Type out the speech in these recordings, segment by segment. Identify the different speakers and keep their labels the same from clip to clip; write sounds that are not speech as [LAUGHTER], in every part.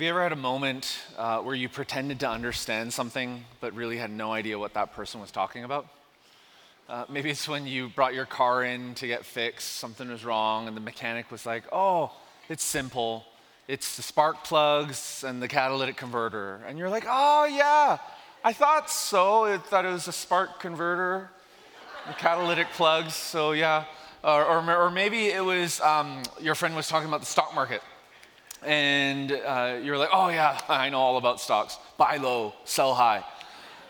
Speaker 1: Have you ever had a moment uh, where you pretended to understand something but really had no idea what that person was talking about? Uh, maybe it's when you brought your car in to get fixed, something was wrong, and the mechanic was like, oh, it's simple. It's the spark plugs and the catalytic converter. And you're like, oh, yeah, I thought so. I thought it was a spark converter, the catalytic plugs, so yeah. Or, or, or maybe it was um, your friend was talking about the stock market and uh, you're like, oh yeah, I know all about stocks. Buy low, sell high,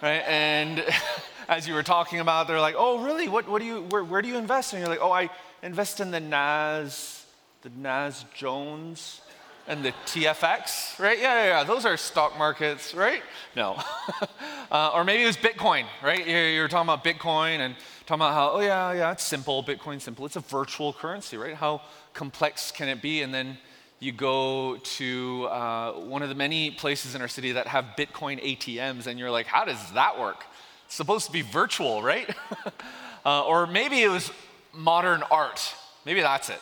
Speaker 1: right? And [LAUGHS] as you were talking about, they're like, oh really? What, what do you? Where, where do you invest? And you're like, oh, I invest in the Nas, the Nas Jones, and the TFX, right? Yeah, yeah, yeah. Those are stock markets, right? No. [LAUGHS] uh, or maybe it was Bitcoin, right? You're, you're talking about Bitcoin and talking about how, oh yeah, yeah, it's simple. Bitcoin's simple. It's a virtual currency, right? How complex can it be? And then you go to uh, one of the many places in our city that have Bitcoin ATMs, and you're like, how does that work? It's supposed to be virtual, right? [LAUGHS] uh, or maybe it was modern art. Maybe that's it,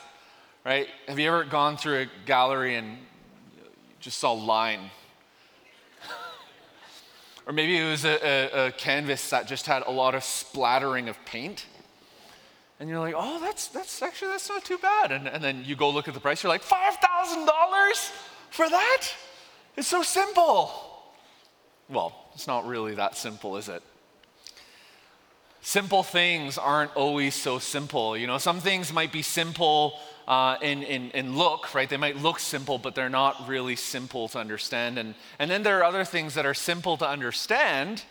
Speaker 1: right? Have you ever gone through a gallery and just saw line? [LAUGHS] or maybe it was a, a, a canvas that just had a lot of splattering of paint and you're like, oh, that's, that's actually, that's not too bad. And, and then you go look at the price, you're like, $5,000 for that? It's so simple. Well, it's not really that simple, is it? Simple things aren't always so simple. You know, some things might be simple uh, in, in, in look, right? They might look simple, but they're not really simple to understand. And, and then there are other things that are simple to understand,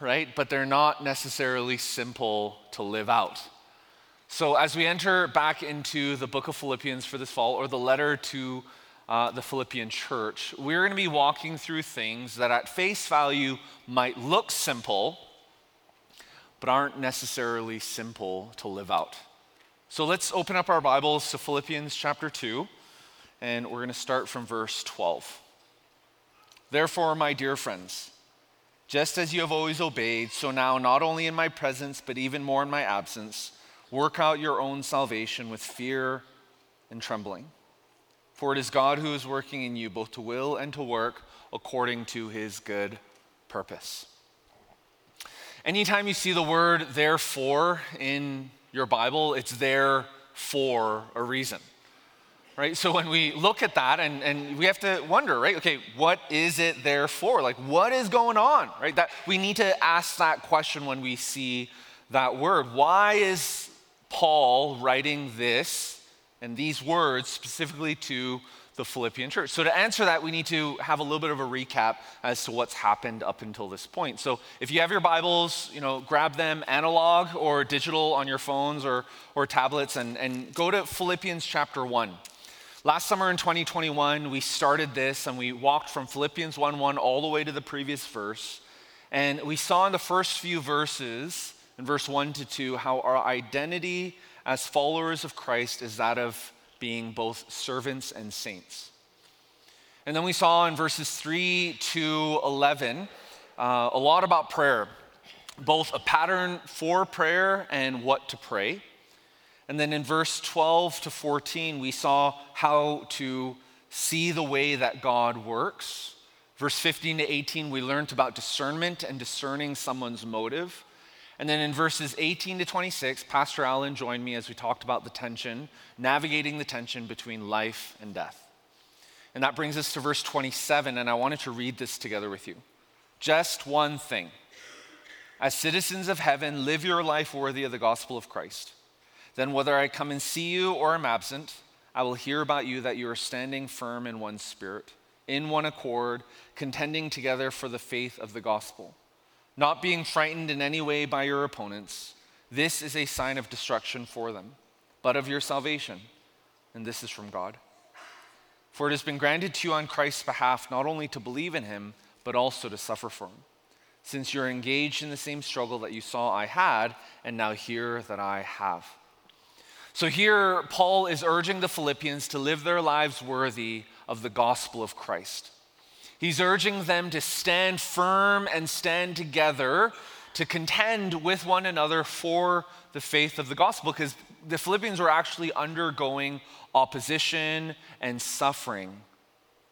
Speaker 1: right? But they're not necessarily simple to live out. So, as we enter back into the book of Philippians for this fall, or the letter to uh, the Philippian church, we're going to be walking through things that at face value might look simple, but aren't necessarily simple to live out. So, let's open up our Bibles to Philippians chapter 2, and we're going to start from verse 12. Therefore, my dear friends, just as you have always obeyed, so now, not only in my presence, but even more in my absence, Work out your own salvation with fear and trembling. For it is God who is working in you both to will and to work according to his good purpose. Anytime you see the word therefore in your Bible, it's there for a reason. Right? So when we look at that and, and we have to wonder, right? Okay, what is it there for? Like what is going on? Right? That we need to ask that question when we see that word. Why is Paul writing this and these words specifically to the Philippian church. So, to answer that, we need to have a little bit of a recap as to what's happened up until this point. So, if you have your Bibles, you know, grab them analog or digital on your phones or, or tablets and, and go to Philippians chapter 1. Last summer in 2021, we started this and we walked from Philippians 1 1 all the way to the previous verse. And we saw in the first few verses in verse 1 to 2 how our identity as followers of Christ is that of being both servants and saints. And then we saw in verses 3 to 11 uh, a lot about prayer, both a pattern for prayer and what to pray. And then in verse 12 to 14, we saw how to see the way that God works. Verse 15 to 18, we learned about discernment and discerning someone's motive. And then in verses 18 to 26, Pastor Allen joined me as we talked about the tension, navigating the tension between life and death. And that brings us to verse 27, and I wanted to read this together with you. Just one thing. As citizens of heaven, live your life worthy of the gospel of Christ. Then, whether I come and see you or am absent, I will hear about you that you are standing firm in one spirit, in one accord, contending together for the faith of the gospel not being frightened in any way by your opponents. This is a sign of destruction for them, but of your salvation. And this is from God. For it has been granted to you on Christ's behalf not only to believe in him, but also to suffer for him, since you're engaged in the same struggle that you saw I had, and now hear that I have. So here, Paul is urging the Philippians to live their lives worthy of the gospel of Christ. He's urging them to stand firm and stand together to contend with one another for the faith of the gospel because the Philippians were actually undergoing opposition and suffering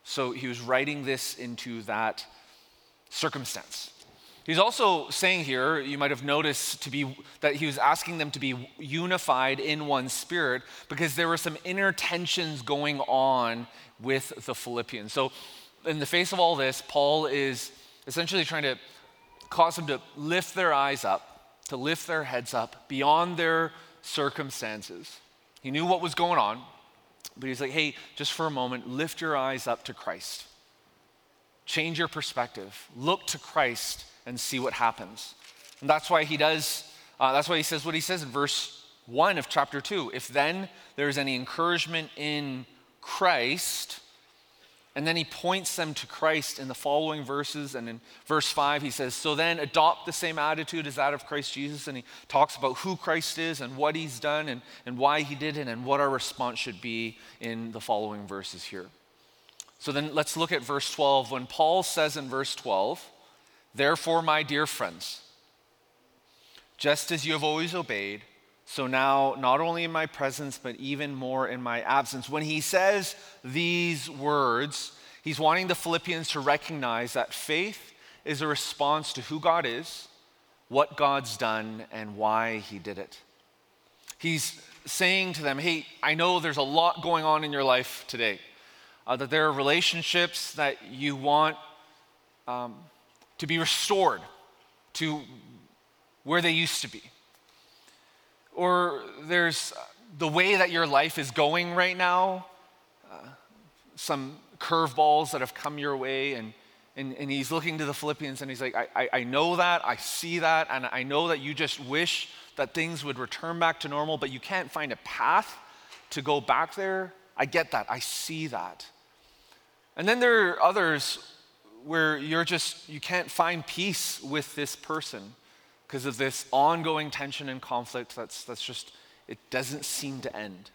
Speaker 1: So he was writing this into that circumstance. He's also saying here, you might have noticed to be that he was asking them to be unified in one spirit because there were some inner tensions going on with the Philippians. So in the face of all this, Paul is essentially trying to cause them to lift their eyes up, to lift their heads up beyond their circumstances. He knew what was going on, but he's like, hey, just for a moment, lift your eyes up to Christ. Change your perspective. Look to Christ and see what happens. And that's why he does, uh, that's why he says what he says in verse 1 of chapter 2. If then there is any encouragement in Christ, and then he points them to Christ in the following verses. And in verse 5, he says, So then adopt the same attitude as that of Christ Jesus. And he talks about who Christ is and what he's done and, and why he did it and what our response should be in the following verses here. So then let's look at verse 12. When Paul says in verse 12, Therefore, my dear friends, just as you have always obeyed, so now, not only in my presence, but even more in my absence. When he says these words, he's wanting the Philippians to recognize that faith is a response to who God is, what God's done, and why he did it. He's saying to them, Hey, I know there's a lot going on in your life today, uh, that there are relationships that you want um, to be restored to where they used to be or there's the way that your life is going right now, uh, some curveballs that have come your way, and, and, and he's looking to the Philippians and he's like, I, I, I know that, I see that, and I know that you just wish that things would return back to normal, but you can't find a path to go back there. I get that, I see that. And then there are others where you're just, you can't find peace with this person because of this ongoing tension and conflict that's, that's just, it doesn't seem to end.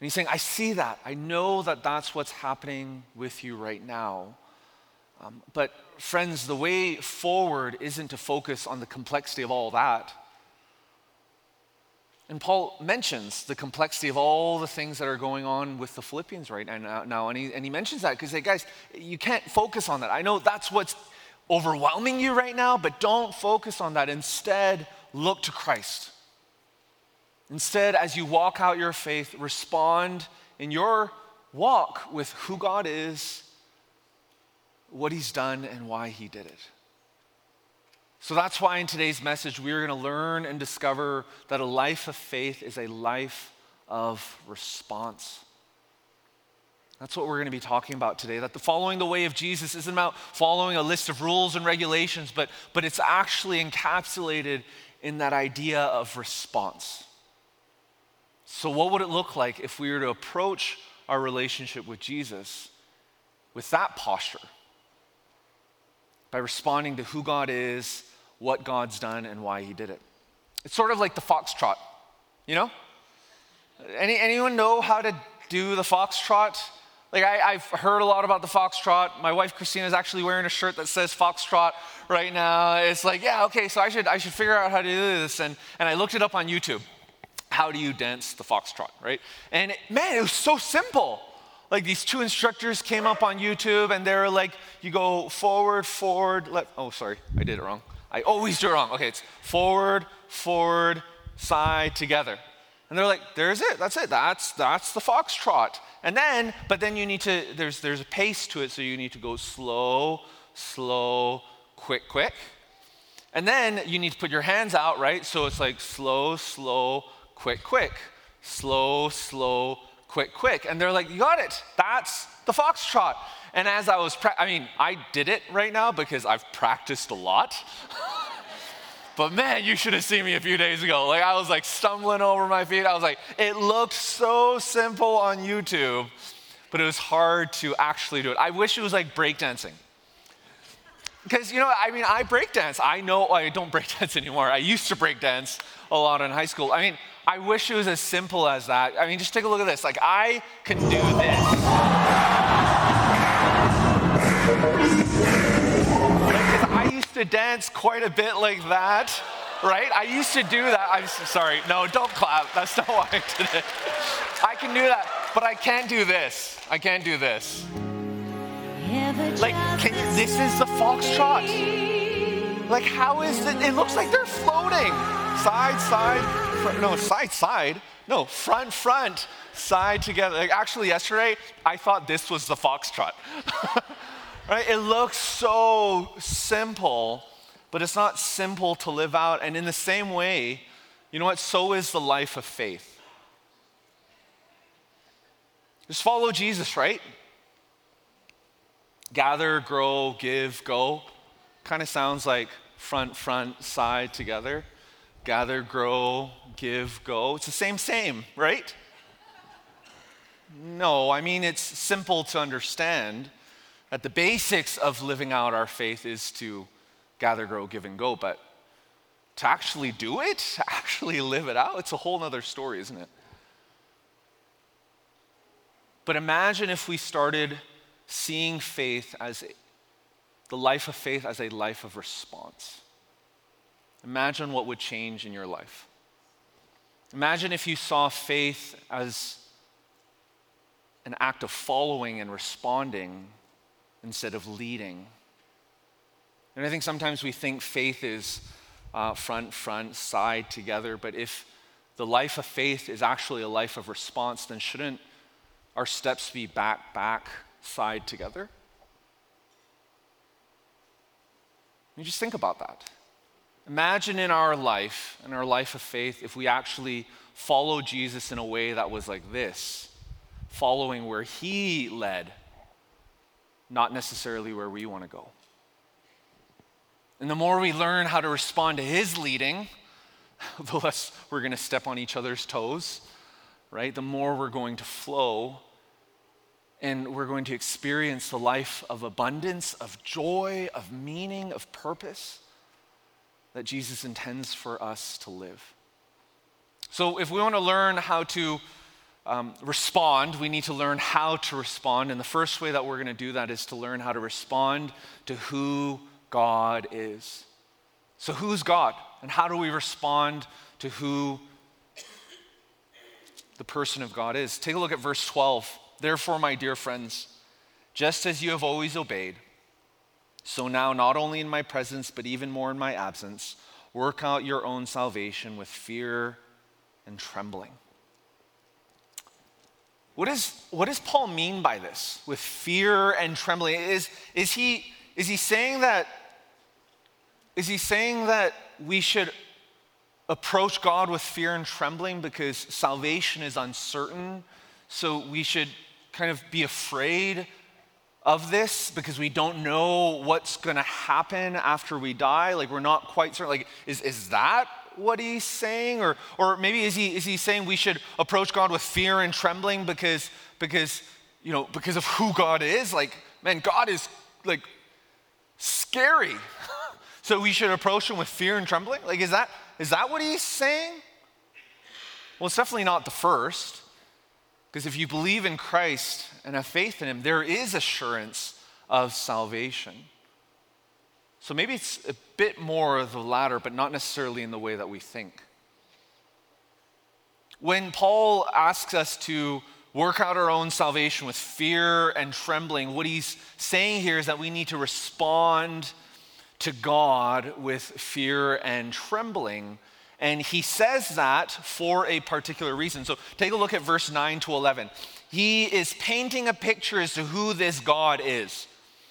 Speaker 1: And he's saying, I see that. I know that that's what's happening with you right now. Um, but, friends, the way forward isn't to focus on the complexity of all that. And Paul mentions the complexity of all the things that are going on with the Philippians right now. And he, and he mentions that because, hey, guys, you can't focus on that. I know that's what's overwhelming you right now, but don't focus on that. Instead, look to Christ. Instead, as you walk out your faith, respond in your walk with who God is, what He's done, and why He did it. So that's why in today's message, we're going to learn and discover that a life of faith is a life of response. That's what we're going to be talking about today. That the following the way of Jesus isn't about following a list of rules and regulations, but, but it's actually encapsulated in that idea of response. So, what would it look like if we were to approach our relationship with Jesus with that posture? By responding to who God is, what God's done, and why He did it. It's sort of like the foxtrot, you know? Any, anyone know how to do the foxtrot? Like, I, have heard a lot about the foxtrot. My wife Christina is actually wearing a shirt that says foxtrot right now. It's like, yeah, okay, so I should, I should figure out how to do this. And, and I looked it up on YouTube. How do you dance the foxtrot, right? And it, man, it was so simple. Like, these two instructors came up on YouTube and they were like, you go forward, forward, left. Oh, sorry, I did it wrong. I always do it wrong. Okay, it's forward, forward, side, together. And they're like, there's it, that's it, that's, that's the foxtrot. And then, but then you need to, there's, there's a pace to it, so you need to go slow, slow, quick, quick. And then you need to put your hands out, right? So it's like slow, slow, quick, quick. Slow, slow, quick, quick. And they're like, you got it. That's the foxtrot. And as I was, pra- I mean, I did it right now because I've practiced a lot. [LAUGHS] But man, you should have seen me a few days ago. Like I was like stumbling over my feet. I was like, it looked so simple on YouTube, but it was hard to actually do it. I wish it was like breakdancing. Because you know, I mean, I breakdance. I know I don't [LAUGHS] breakdance anymore. I used to breakdance a lot in high school. I mean, I wish it was as simple as that. I mean, just take a look at this. Like I can do this to dance quite a bit like that, right? I used to do that. I'm sorry. No, don't clap. That's not [LAUGHS] why I did it. I can do that, but I can't do this. I can't do this. Like, can you, this is the foxtrot. Like, how is it? It looks like they're floating. Side, side, front, no, side, side. No, front, front, side together. Like, actually, yesterday, I thought this was the foxtrot. [LAUGHS] right? It looks so simple, but it's not simple to live out. And in the same way, you know what? So is the life of faith. Just follow Jesus, right? Gather, grow, give, go. Kind of sounds like front, front, side together. Gather, grow, give, go. It's the same, same, right? No, I mean, it's simple to understand that the basics of living out our faith is to gather, grow, give, and go. But to actually do it, [LAUGHS] to actually live it out, it's a whole other story, isn't it? But imagine if we started seeing faith as a, the life of faith as a life of response. Imagine what would change in your life. Imagine if you saw faith as an act of following and responding instead of leading. And I think sometimes we think faith is uh, front, front, side together, but if the life of faith is actually a life of response, then shouldn't our steps be back, back, side together? You just think about that. Imagine in our life, in our life of faith, if we actually follow Jesus in a way that was like this, following where he led, not necessarily where we want to go. And the more we learn how to respond to his leading, [LAUGHS] the less we're going to step on each other's toes, right? The more we're going to flow and we're going to experience the life of abundance, of joy, of meaning, of purpose that Jesus intends for us to live. So, if we want to learn how to um, respond, we need to learn how to respond. And the first way that we're going to do that is to learn how to respond to who God is. So, who's God? And how do we respond to who the person of God is? Take a look at verse 12. Therefore, my dear friends, just as you have always obeyed, so now, not only in my presence, but even more in my absence, work out your own salvation with fear and trembling. What, is, what does Paul mean by this, with fear and trembling? Is, is, he, is he saying that is he saying that we should approach God with fear and trembling because salvation is uncertain? So we should kind of be afraid of this because we don't know what's going to happen after we die. Like, we're not quite certain. Like, is, is that what he's saying? Or, or maybe is he, is he saying we should approach God with fear and trembling because, because, you know, because of who God is? Like, man, God is like scary. [LAUGHS] so we should approach him with fear and trembling? Like, is that, is that what he's saying? Well, it's definitely not the first. Because if you believe in Christ and have faith in Him, there is assurance of salvation. So maybe it's a bit more of the latter, but not necessarily in the way that we think. When Paul asks us to work out our own salvation with fear and trembling, what he's saying here is that we need to respond to God with fear and trembling and he says that for a particular reason. So take a look at verse 9 to 11. He is painting a picture as to who this God is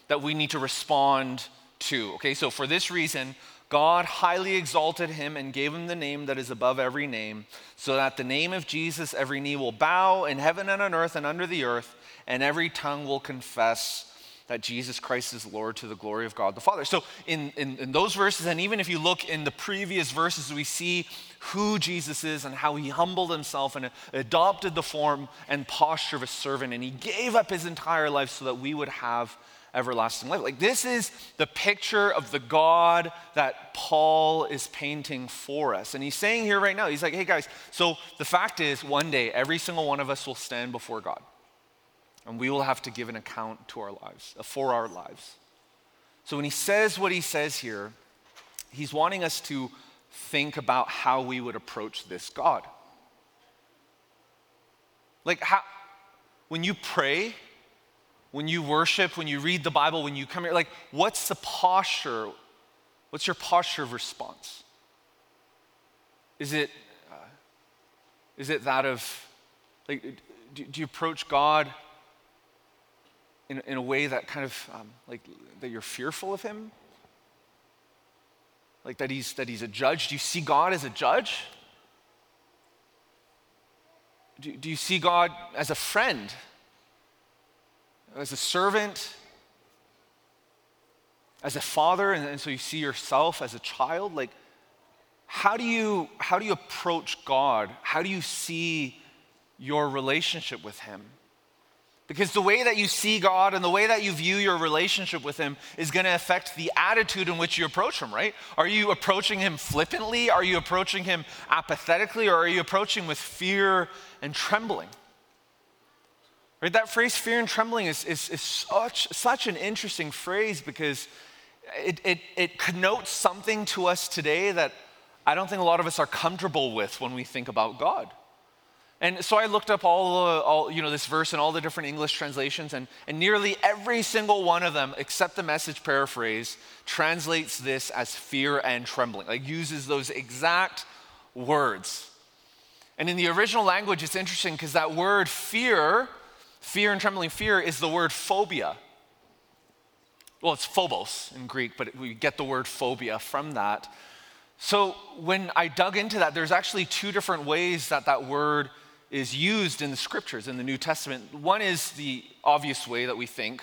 Speaker 1: that we need to respond to. Okay, so for this reason, God highly exalted him and gave him the name that is above every name, so that the name of Jesus every knee will bow in heaven and on earth and under the earth, and every tongue will confess that Jesus Christ is Lord to the glory of God the Father. So, in, in, in, those verses, and even if you look in the previous verses, we see who Jesus is and how he humbled himself and adopted the form and posture of a servant, and he gave up his entire life so that we would have everlasting life. Like, this is the picture of the God that Paul is painting for us. And he's saying here right now, he's like, hey guys, so the fact is, one day, every single one of us will stand before God and we will have to give an account to our lives, uh, for our lives. So when he says what he says here, he's wanting us to think about how we would approach this God. Like how when you pray, when you worship, when you read the Bible, when you come here, like, what's the posture? What's your posture of response? Is it, uh, is it that of, like, do, do you approach God in, in a way that kind of, um, like, that you're fearful of Him? Like that he's, that he's a judge? Do you see God as a judge? Do, do you see God as a friend? As a servant? As a father? And, and so you see yourself as a child? Like, how do you how do you approach God? How do you see your relationship with him? Because the way that you see God and the way that you view your relationship with Him is going to affect the attitude in which you approach Him, right? Are you approaching Him flippantly? Are you approaching Him apathetically? Or are you approaching with fear and trembling? Right? That phrase, fear and trembling, is, is, is such, such an interesting phrase because it, it, it connotes something to us today that I don't think a lot of us are comfortable with when we think about God. And so I looked up all, uh, all you know, this verse and all the different English translations, and, and nearly every single one of them, except the message paraphrase, translates this as fear and trembling, like uses those exact words. And in the original language, it's interesting because that word fear, fear and trembling, fear is the word phobia. Well, it's phobos in Greek, but we get the word phobia from that. So when I dug into that, there's actually two different ways that that word is used in the scriptures in the New Testament. One is the obvious way that we think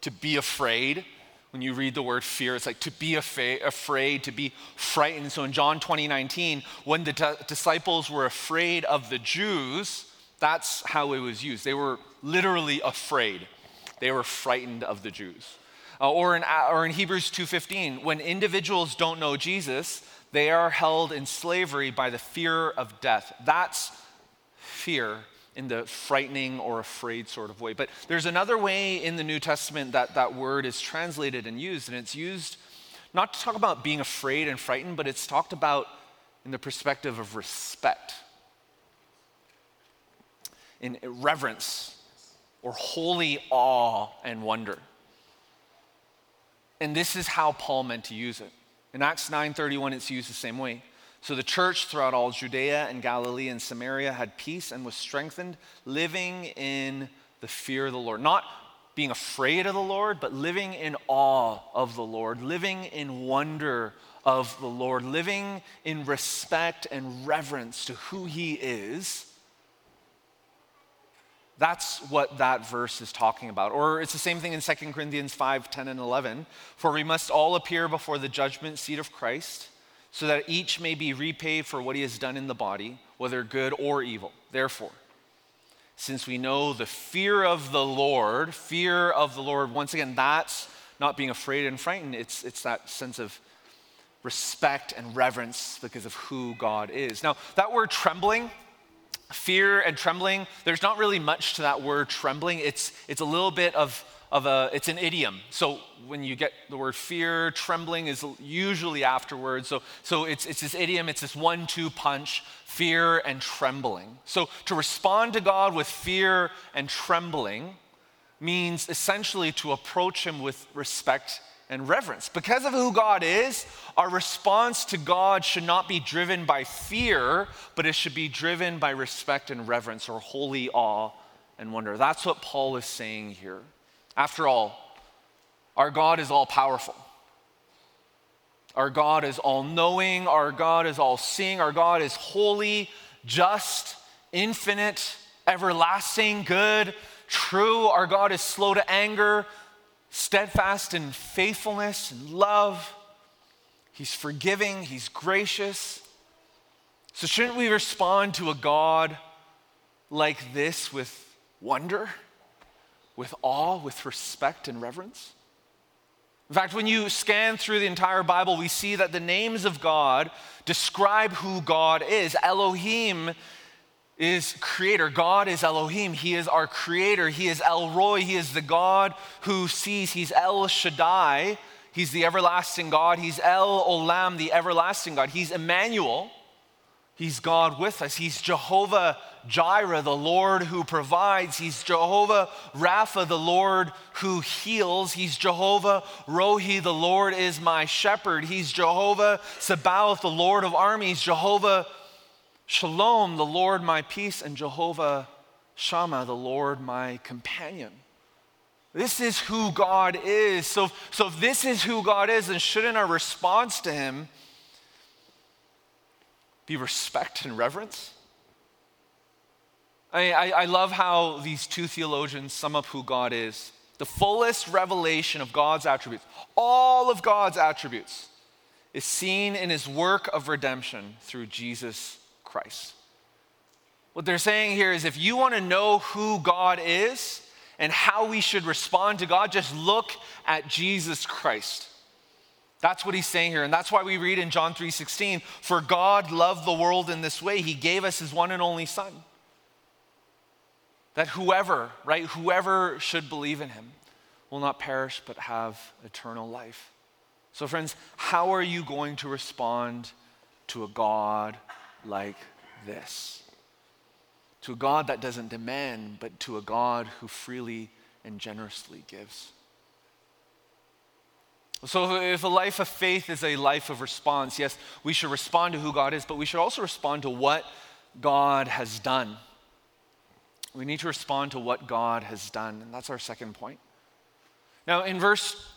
Speaker 1: to be afraid. When you read the word fear, it's like to be afraid, to be frightened. So in John 20, 19, when the t- disciples were afraid of the Jews, that's how it was used. They were literally afraid. They were frightened of the Jews. Uh, or, in, or in Hebrews 2:15, when individuals don't know Jesus, they are held in slavery by the fear of death. That's fear in the frightening or afraid sort of way. But there's another way in the New Testament that that word is translated and used, and it's used not to talk about being afraid and frightened, but it's talked about in the perspective of respect, in reverence, or holy awe and wonder. And this is how Paul meant to use it. In Acts 9:31 it's used the same way. So the church throughout all Judea and Galilee and Samaria had peace and was strengthened, living in the fear of the Lord. Not being afraid of the Lord, but living in awe of the Lord, living in wonder of the Lord, living in respect and reverence to who He is. That's what that verse is talking about. Or it's the same thing in 2 Corinthians 5 10 and 11. For we must all appear before the judgment seat of Christ so that each may be repaid for what he has done in the body, whether good or evil. Therefore, since we know the fear of the Lord, fear of the Lord, once again, that's not being afraid and frightened, it's, it's that sense of respect and reverence because of who God is. Now, that word trembling, fear and trembling, there's not really much to that word trembling. It's, it's a little bit of of a, it's an idiom. So when you get the word fear, trembling is usually afterwards. So, so it's, it's this idiom, it's this one two punch fear and trembling. So to respond to God with fear and trembling means essentially to approach Him with respect and reverence. Because of who God is, our response to God should not be driven by fear, but it should be driven by respect and reverence or holy awe and wonder. That's what Paul is saying here. After all, our God is all powerful. Our God is all knowing. Our God is all seeing. Our God is holy, just, infinite, everlasting, good, true. Our God is slow to anger, steadfast in faithfulness and love. He's forgiving, He's gracious. So, shouldn't we respond to a God like this with wonder? with awe, with respect and reverence. In fact, when you scan through the entire Bible, we see that the names of God describe who God is. Elohim is creator. God is Elohim. He is our creator. He is El Roi. He is the God who sees. He's El Shaddai. He's the everlasting God. He's El Olam, the everlasting God. He's Emmanuel. He's God with us. He's Jehovah Jireh, the Lord who provides. He's Jehovah Rapha, the Lord who heals. He's Jehovah Rohi, the Lord is my shepherd. He's Jehovah Sabaoth, the Lord of armies. Jehovah Shalom, the Lord my peace. And Jehovah Shammah, the Lord my companion. This is who God is. So, so if this is who God is, then shouldn't our response to him be respect and reverence. I, I, I love how these two theologians sum up who God is. The fullest revelation of God's attributes, all of God's attributes, is seen in his work of redemption through Jesus Christ. What they're saying here is if you want to know who God is and how we should respond to God, just look at Jesus Christ. That's what he's saying here. And that's why we read in John 3:16, "For God loved the world in this way, he gave us his one and only son." That whoever, right, whoever should believe in him will not perish but have eternal life. So friends, how are you going to respond to a God like this? To a God that doesn't demand, but to a God who freely and generously gives. So, if a life of faith is a life of response, yes, we should respond to who God is, but we should also respond to what God has done. We need to respond to what God has done, and that's our second point. Now, in verse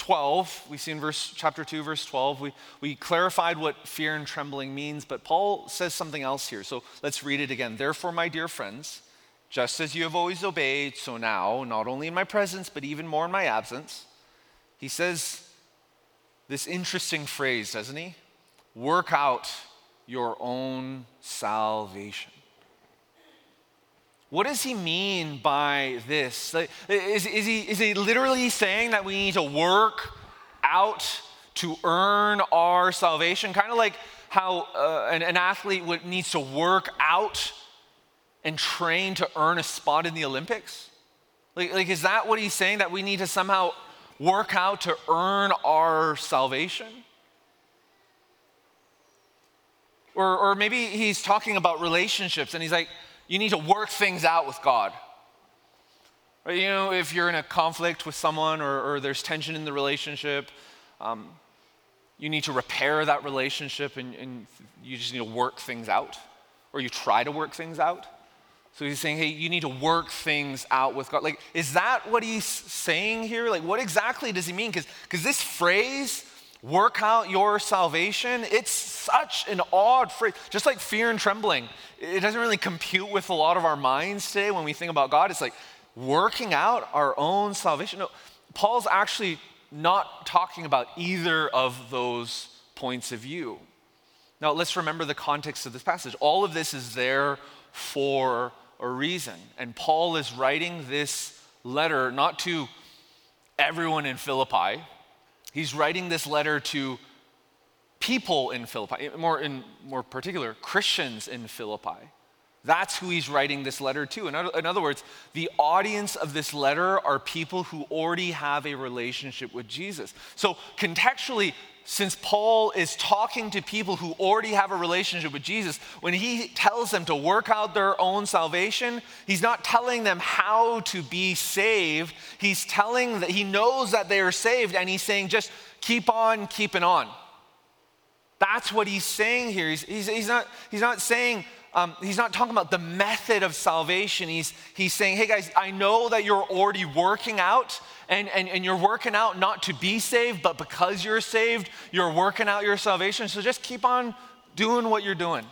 Speaker 1: 12, we see in verse chapter 2, verse 12, we, we clarified what fear and trembling means, but Paul says something else here. So let's read it again. Therefore, my dear friends, just as you have always obeyed, so now, not only in my presence, but even more in my absence, he says this interesting phrase, doesn't he? Work out your own salvation. What does he mean by this? Is, is, he, is he literally saying that we need to work out to earn our salvation? Kind of like how uh, an, an athlete would, needs to work out and train to earn a spot in the Olympics? Like, like, is that what he's saying? That we need to somehow work out to earn our salvation? Or, or maybe he's talking about relationships and he's like, you need to work things out with God. You know, if you're in a conflict with someone or, or there's tension in the relationship, um, you need to repair that relationship and, and you just need to work things out, or you try to work things out. So he's saying, hey, you need to work things out with God. Like, is that what he's saying here? Like, what exactly does he mean? Because this phrase, work out your salvation, it's such an odd phrase. Just like fear and trembling, it doesn't really compute with a lot of our minds today when we think about God. It's like working out our own salvation. No, Paul's actually not talking about either of those points of view. Now, let's remember the context of this passage. All of this is there for a reason. And Paul is writing this letter not to everyone in Philippi, he's writing this letter to people in Philippi, eh, more in more particular, Christians in Philippi. That's who he's writing this letter to. In other, in other, words, the audience of this letter are people who already have a relationship with Jesus. So, contextually, since Paul is talking to people who already have a relationship with Jesus, when he tells them to work out their own salvation, he's not telling them how to be saved. He's telling that he knows that they are saved, and he's saying, just keep on keeping on. That's what he's saying here. He's, he's, he's not, he's not saying, um, he's not talking about the method of salvation. He's, he's saying, hey guys, I know that you're already working out and, and, and you're working out not to be saved, but because you're saved, you're working out your salvation. So just keep on doing what you're doing.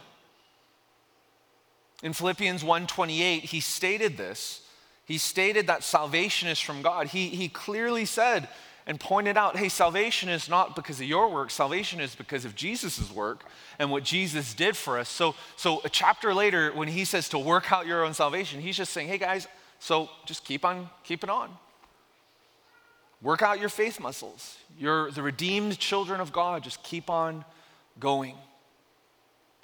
Speaker 1: In Philippians 1:28, he stated this. He stated that salvation is from God. He, he clearly said and pointed out hey, salvation is not because of your work, salvation is because of Jesus' work and what Jesus did for us. So, so a chapter later, when he says to work out your own salvation, he's just saying, hey guys, so just keep on keeping on. Work out your faith muscles. You're the redeemed children of God. Just keep on going.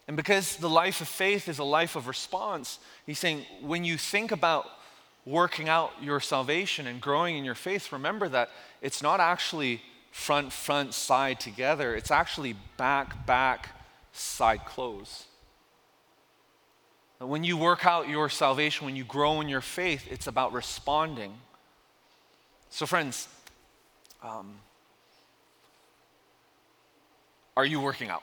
Speaker 1: And because the life of faith is a life of response, he's saying when you think about working out your salvation and growing in your faith, remember that it's not actually front, front, side together. It's actually back, back, side close. When you work out your salvation, when you grow in your faith, it's about responding. So, friends, um, are you working out?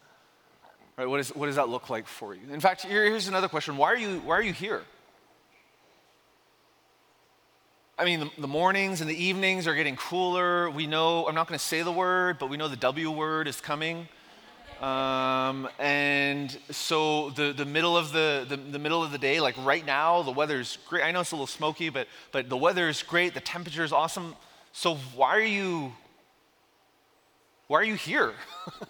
Speaker 1: [LAUGHS] right, what, is, what does that look like for you? In fact, here, here's another question why are, you, why are you here? I mean, the, the, mornings and the evenings are getting cooler. We know, I'm not going to say the word, but we know the W word is coming. Um, and so the, the middle of the, the, the, middle of the day, like right now, the weather's great. I know it's a little smoky, but, but the weather is great. The temperature is awesome. So why are you, why are you here? [LAUGHS]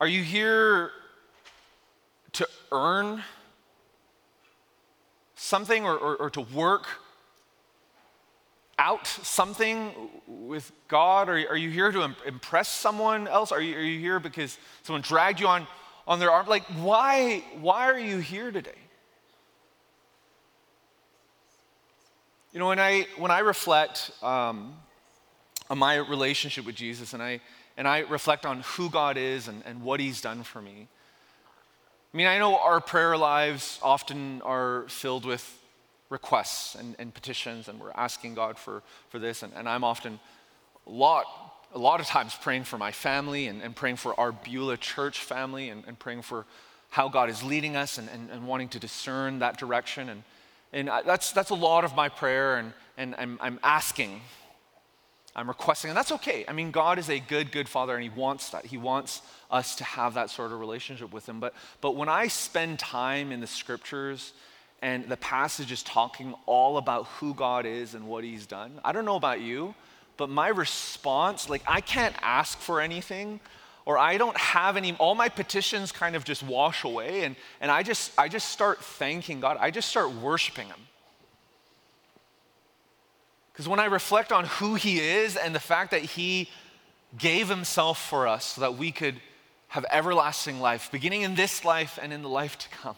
Speaker 1: are you here to earn something or, or, or to work out something with God? Are, are you here to impress someone else? Are you, are you here because someone dragged you on, on their arm? Like, why, why are you here today? You know, when I, when I reflect um, on my relationship with Jesus and I, and I reflect on who God is and, and what He's done for me, I mean, I know our prayer lives often are filled with requests and, and petitions, and we're asking God for, for this. And, and I'm often a lot, a lot of times praying for my family and, and praying for our Beulah church family and, and praying for how God is leading us and, and, and wanting to discern that direction. And, and that's, that's a lot of my prayer, and, and I'm, I'm asking I'm requesting, and that's okay. I mean, God is a good, good father, and He wants that. He wants us to have that sort of relationship with Him. But, but when I spend time in the scriptures and the passage is talking all about who God is and what He's done, I don't know about you, but my response, like, I can't ask for anything or I don't have any, all my petitions kind of just wash away, and, and I, just, I just start thanking God. I just start worshiping Him. Because when I reflect on who He is and the fact that He gave Himself for us so that we could have everlasting life, beginning in this life and in the life to come.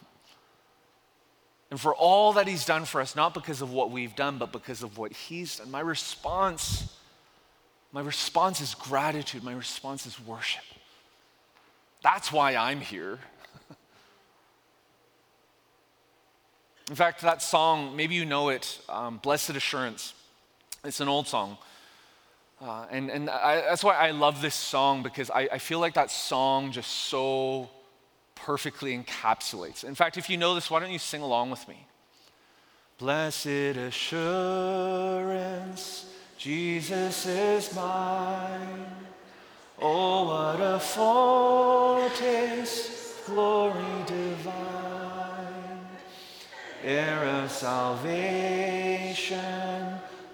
Speaker 1: And for all that He's done for us, not because of what we've done, but because of what He's done. My response, my response is gratitude. My response is worship. That's why I'm here. [LAUGHS] In fact, that song, maybe you know it, um, Blessed Assurance. It's an old song. Uh, and and I, that's why I love this song because I, I feel like that song just so perfectly encapsulates. In fact, if you know this, why don't you sing along with me? Blessed assurance, Jesus is mine. Oh, what a foretaste, glory divine, heir of salvation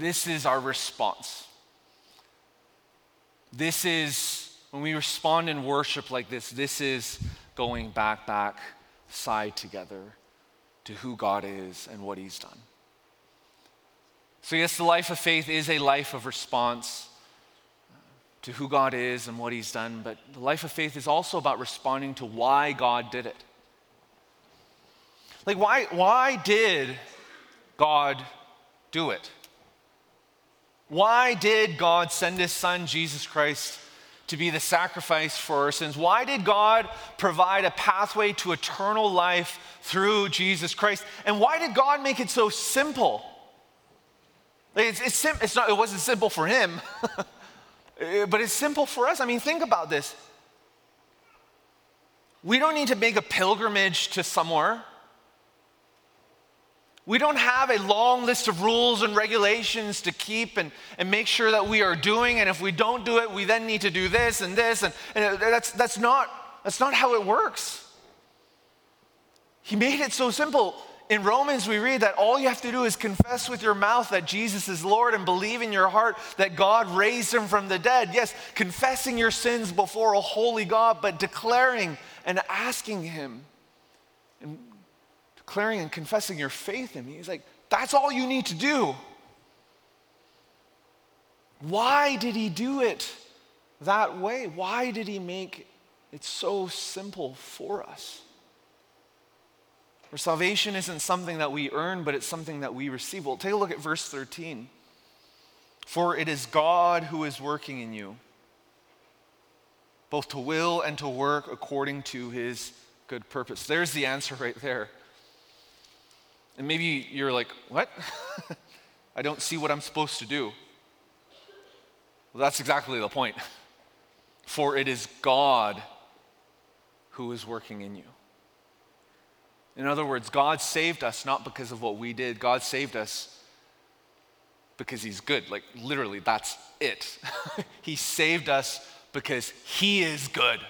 Speaker 1: This is our response. This is, when we respond in worship like this, this is going back, back, side together to who God is and what He's done. So, yes, the life of faith is a life of response to who God is and what He's done, but the life of faith is also about responding to why God did it. Like, why, why did God do it? Why did God send His Son, Jesus Christ, to be the sacrifice for our sins? Why did God provide a pathway to eternal life through Jesus Christ? And why did God make it so simple? It's, it's, sim- it's not, it wasn't simple for Him. [LAUGHS] Uh, but it's simple for us. I mean, think about this. We don't need to make a pilgrimage to somewhere. We don't have a long list of rules and regulations to keep and, and make sure that we are doing. And if we don't do it, we then need to do this and this. And, and that's, that's, not, that's not how it works. He made it so simple. In Romans, we read that all you have to do is confess with your mouth that Jesus is Lord and believe in your heart that God raised him from the dead. Yes, confessing your sins before a holy God, but declaring and asking him and declaring and confessing your faith in me. He's like, that's all you need to do. Why did he do it that way? Why did he make it so simple for us? Where salvation isn't something that we earn, but it's something that we receive. Well, take a look at verse 13. For it is God who is working in you, both to will and to work according to his good purpose. There's the answer right there. And maybe you're like, what? [LAUGHS] I don't see what I'm supposed to do. Well, that's exactly the point. For it is God who is working in you. In other words, God saved us not because of what we did, God saved us because He's good. Like, literally, that's it. [LAUGHS] he saved us because He is good.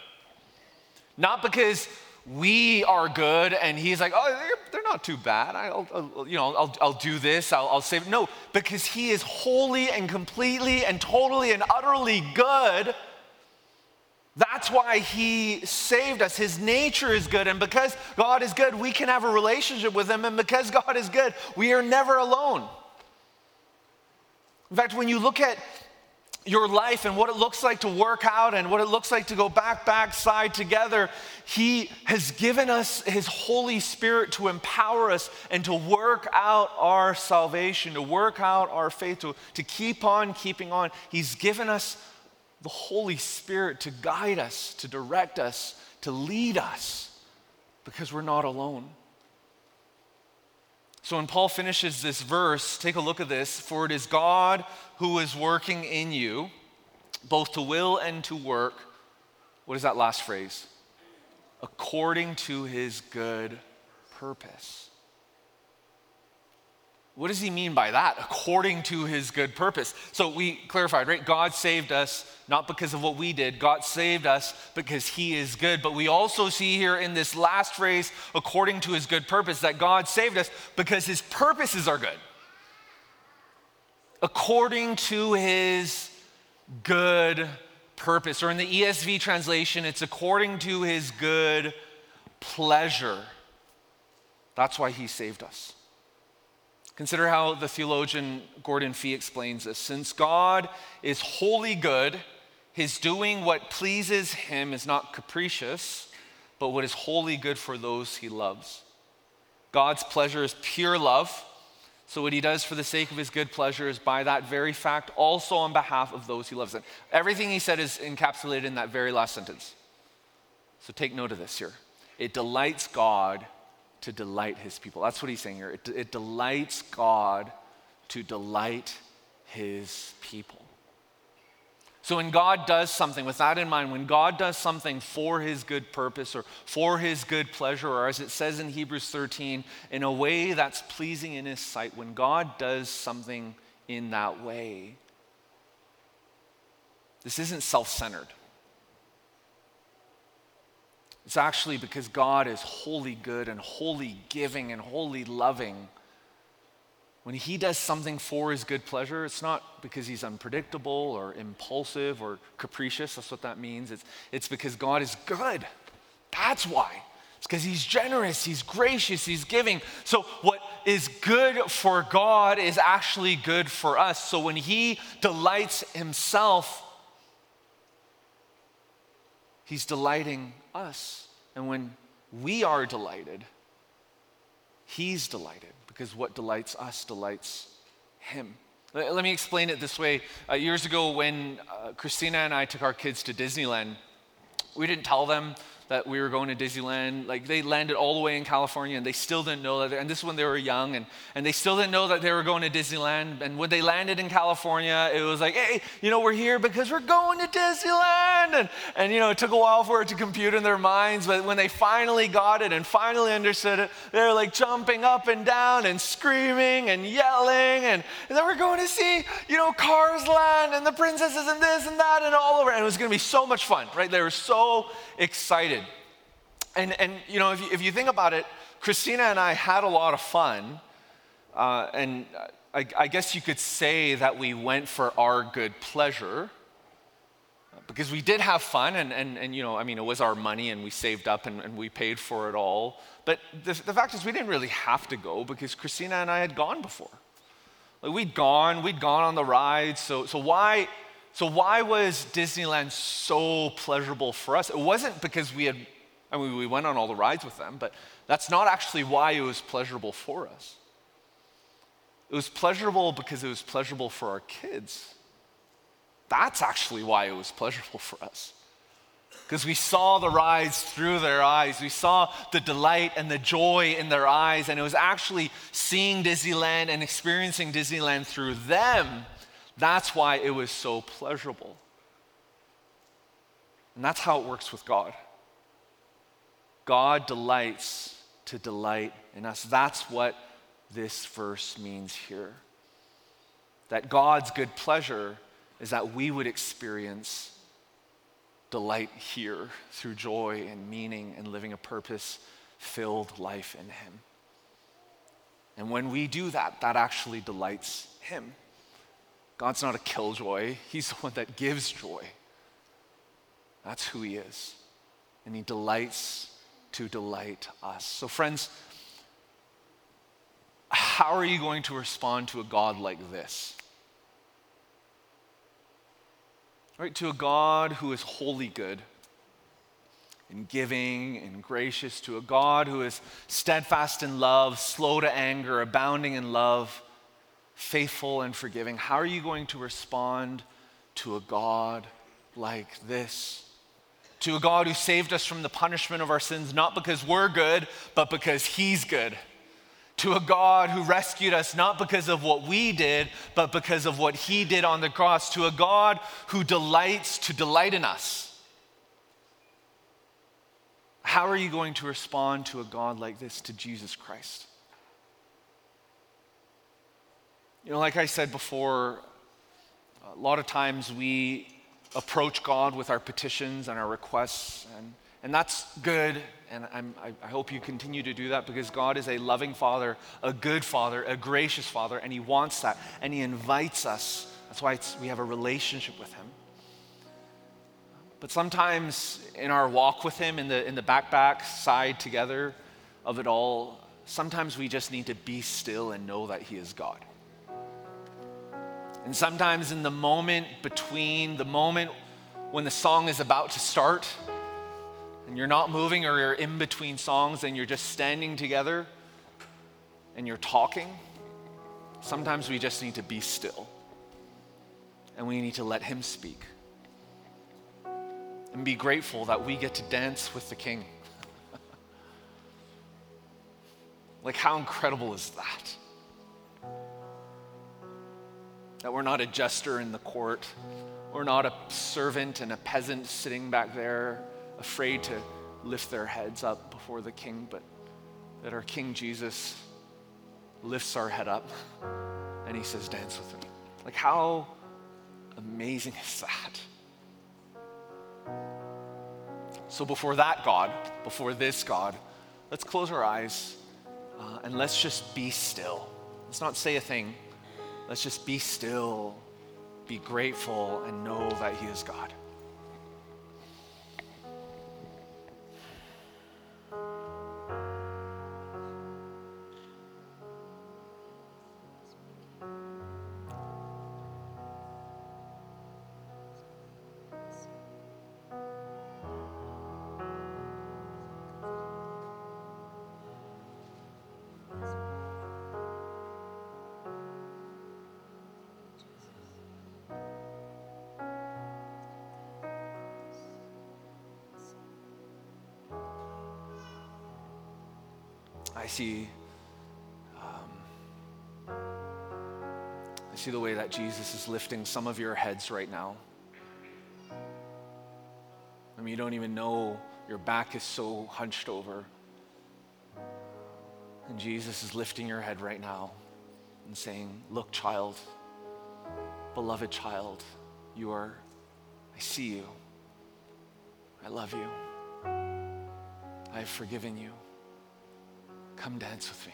Speaker 1: Not because we are good and He's like, oh, they're, not too bad. I'll, I'll, you know, I'll, I'll do this, I'll, I'll save. No, because He is wholly and completely and totally and utterly good that's why he saved us. His nature is good. And because God is good, we can have a relationship with him. And because [LAUGHS] God is good, we are never alone. In fact, when you look at your life and what it looks like to work out and what it looks like to go back, back, side together, He has given us His Holy Spirit to empower us and to work out our salvation, to work out our faith, to, to keep on keeping on. He's given us the Holy Spirit to guide us, to direct us, to lead us, because we're not alone. So when Paul finishes this verse, take a look at this. For it is God who is working in you, both to will and to work. What is that last phrase? According to his good purpose. What does he mean by that? According to his good purpose. So we clarified, right? God saved us not because of what we did. God saved us because he is good. But we also see here in this last phrase, according to his good purpose, that God saved us because his purposes are good. According to his good purpose. Or in the ESV translation, it's according to his good pleasure. That's why he saved us. Consider how the theologian Gordon Fee explains this. Since God is wholly good, his doing what pleases him is not capricious, but what is wholly good for those he loves. God's pleasure is pure love. So, what he does for the sake of his good pleasure is by that very fact also on behalf of those he loves. And everything he said is encapsulated in that very last sentence. So, take note of this here. It delights God to delight his people. That's what he's saying here. It, it delights God to delight his people. So when God does something, with that in mind, when God does something for his good purpose or for his good pleasure, or as it says in Hebrews 13, in a way that's pleasing in his sight, when God does something in that way, this isn't self centered. It's actually because God is wholly good and wholly giving and wholly loving. When He does something for His good pleasure, it's not because He's unpredictable or impulsive or capricious. That's what that means. It's, it's because God is good. That's why. It's because He's generous, He's gracious, He's giving. So, what is good for God is actually good for us. So, when He delights Himself, He's delighting us. And when we are delighted, He's delighted because what delights us delights Him. Let me explain it this way. Uh, years ago, when uh, Christina and I took our kids to Disneyland, we didn't tell them that we were going to Disneyland. Like they landed all the way in California and they still didn't know that. And this is when they were young and, and they still didn't know that they were going to Disneyland. And when they landed in California, it was like, hey, you know, we're here because we're going to Disneyland. And, and you know, it took a while for it to compute in their minds. But when they finally got it and finally understood it, they were like jumping up and down and screaming and yelling. And, and then we're going to see, you know, Cars Land and the princesses and this and that and all over. And it was going to be so much fun, right? They were so excited. And, and you know, if you, if you think about it, Christina and I had a lot of fun, uh, and I, I guess you could say that we went for our good pleasure because we did have fun and, and, and you know i mean it was our money and we saved up and, and we paid for it all. But the, the fact is we didn't really have to go because christina and i had gone before. Like we'd gone we'd gone on the rides so, so why so why was disneyland so pleasurable for us? It wasn't because we had i mean we went on all the rides with them but that's not actually why it was pleasurable for us it was pleasurable because it was pleasurable for our kids that's actually why it was pleasurable for us. Because we saw the rides through their eyes. We saw the delight and the joy in their eyes. And it was actually seeing Disneyland and experiencing Disneyland through them. That's why it was so pleasurable. And that's how it works with God. God delights to delight in us. That's what this verse means here. That God's good pleasure is that we would experience delight here through joy and meaning and living a purpose filled life in Him. And when we do that, that actually delights Him. God's not a killjoy, He's the one that gives joy. That's who He is. And He delights to delight us. So, friends, how are you going to respond to a God like this? right? To a God who is wholly good and giving and gracious, to a God who is steadfast in love, slow to anger, abounding in love, faithful and forgiving. How are you going to respond to a God like this? To a God who saved us from the punishment of our sins, not because we're good, but because He's good to a God who rescued us not because of what we did, but because of what He did on the cross, to a God who delights to delight in us. How are you going to respond to a God like this, to Jesus Christ? You know, like I said before, a lot of times we approach God with our petitions and our requests, and, and that's good and I, I hope you continue to do that because God is a loving Father, a good Father, a gracious Father, and He wants that. And He invites us. That's why we have a relationship with Him. But sometimes in our walk with Him, in the, in the backpack side together of it all, sometimes we just need to be still and know that He is God. And sometimes in the moment between the moment when the song is about to start and you're not moving or you're in between songs and you're just standing together and you're talking, sometimes we just need to be still and we need to let Him speak and be grateful that we get to dance with the King. [LAUGHS] like, how incredible is that? That we're not a jester in the court, we're not a servant and a peasant sitting back there afraid to lift their heads up before the King, but that our King Jesus lifts our head up and he says, Dance with me. Like, how amazing is that? So, before that God, before this God, let's close our eyes uh, and let's just be still. Let's not say a thing. Let's just be still, be grateful, and know that He is God. See, um, I see the way that Jesus is lifting some of your heads right now. I mean, you don't even know your back is so hunched over. And Jesus is lifting your head right now and saying, Look, child, beloved child, you are, I see you. I love you. I have forgiven you. Come dance with me.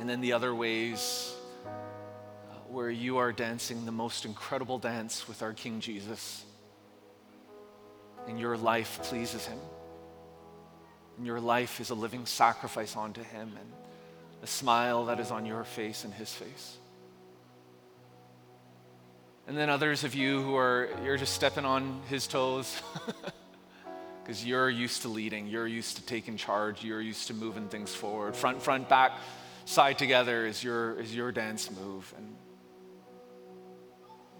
Speaker 1: And then the other ways uh, where you are dancing the most incredible dance with our King Jesus. And your life pleases him. And your life is a living sacrifice unto him and a smile that is on your face and his face. And then others of you who are, you're just stepping on his toes [LAUGHS] because you're used to leading, you're used to taking charge, you're used to moving things forward. Front, front, back, side together is your, is your dance move. And,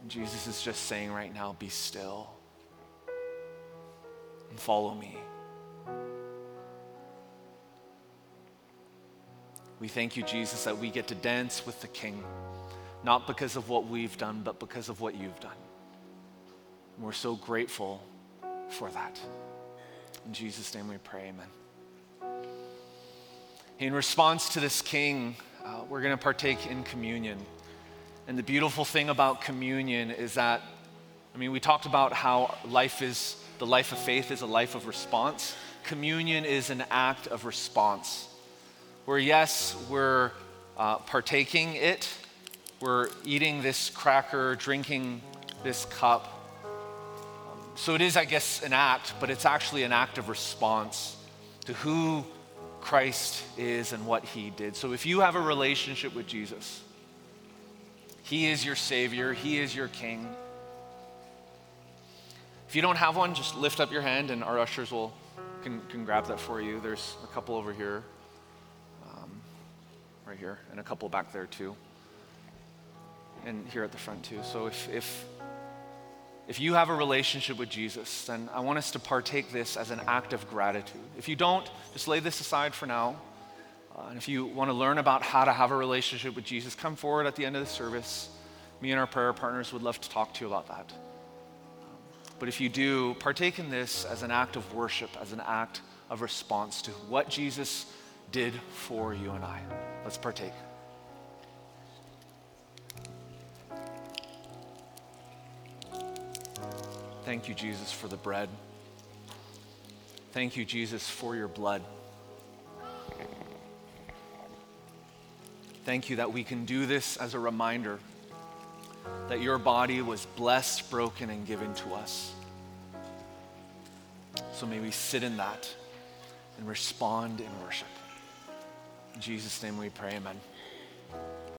Speaker 1: and Jesus is just saying right now, be still and follow me. We thank you, Jesus, that we get to dance with the King not because of what we've done, but because of what you've done. And we're so grateful for that. In Jesus' name we pray, amen. In response to this king, uh, we're going to partake in communion. And the beautiful thing about communion is that, I mean, we talked about how life is, the life of faith is a life of response. Communion is an act of response. Where, yes, we're uh, partaking it, we're eating this cracker, drinking this cup. So it is, I guess, an act, but it's actually an act of response to who Christ is and what he did. So if you have a relationship with Jesus, he is your Savior, he is your King. If you don't have one, just lift up your hand and our ushers will can, can grab that for you. There's a couple over here, um, right here, and a couple back there too and here at the front too. So if, if, if you have a relationship with Jesus, then I want us to partake this as an act of gratitude. If you don't, just lay this aside for now. Uh, and if you want to learn about how to have a relationship with Jesus, come forward at the end of the service. Me and our prayer partners would love to talk to you about that. But if you do, partake in this as an act of worship, as an act of response to what Jesus did for you and I. Let's partake. Thank you, Jesus, for the bread. Thank you, Jesus, for your blood. Thank you that we can do this as a reminder that your body was blessed, broken, and given to us. So may we sit in that and respond in worship. In Jesus' name we pray, amen.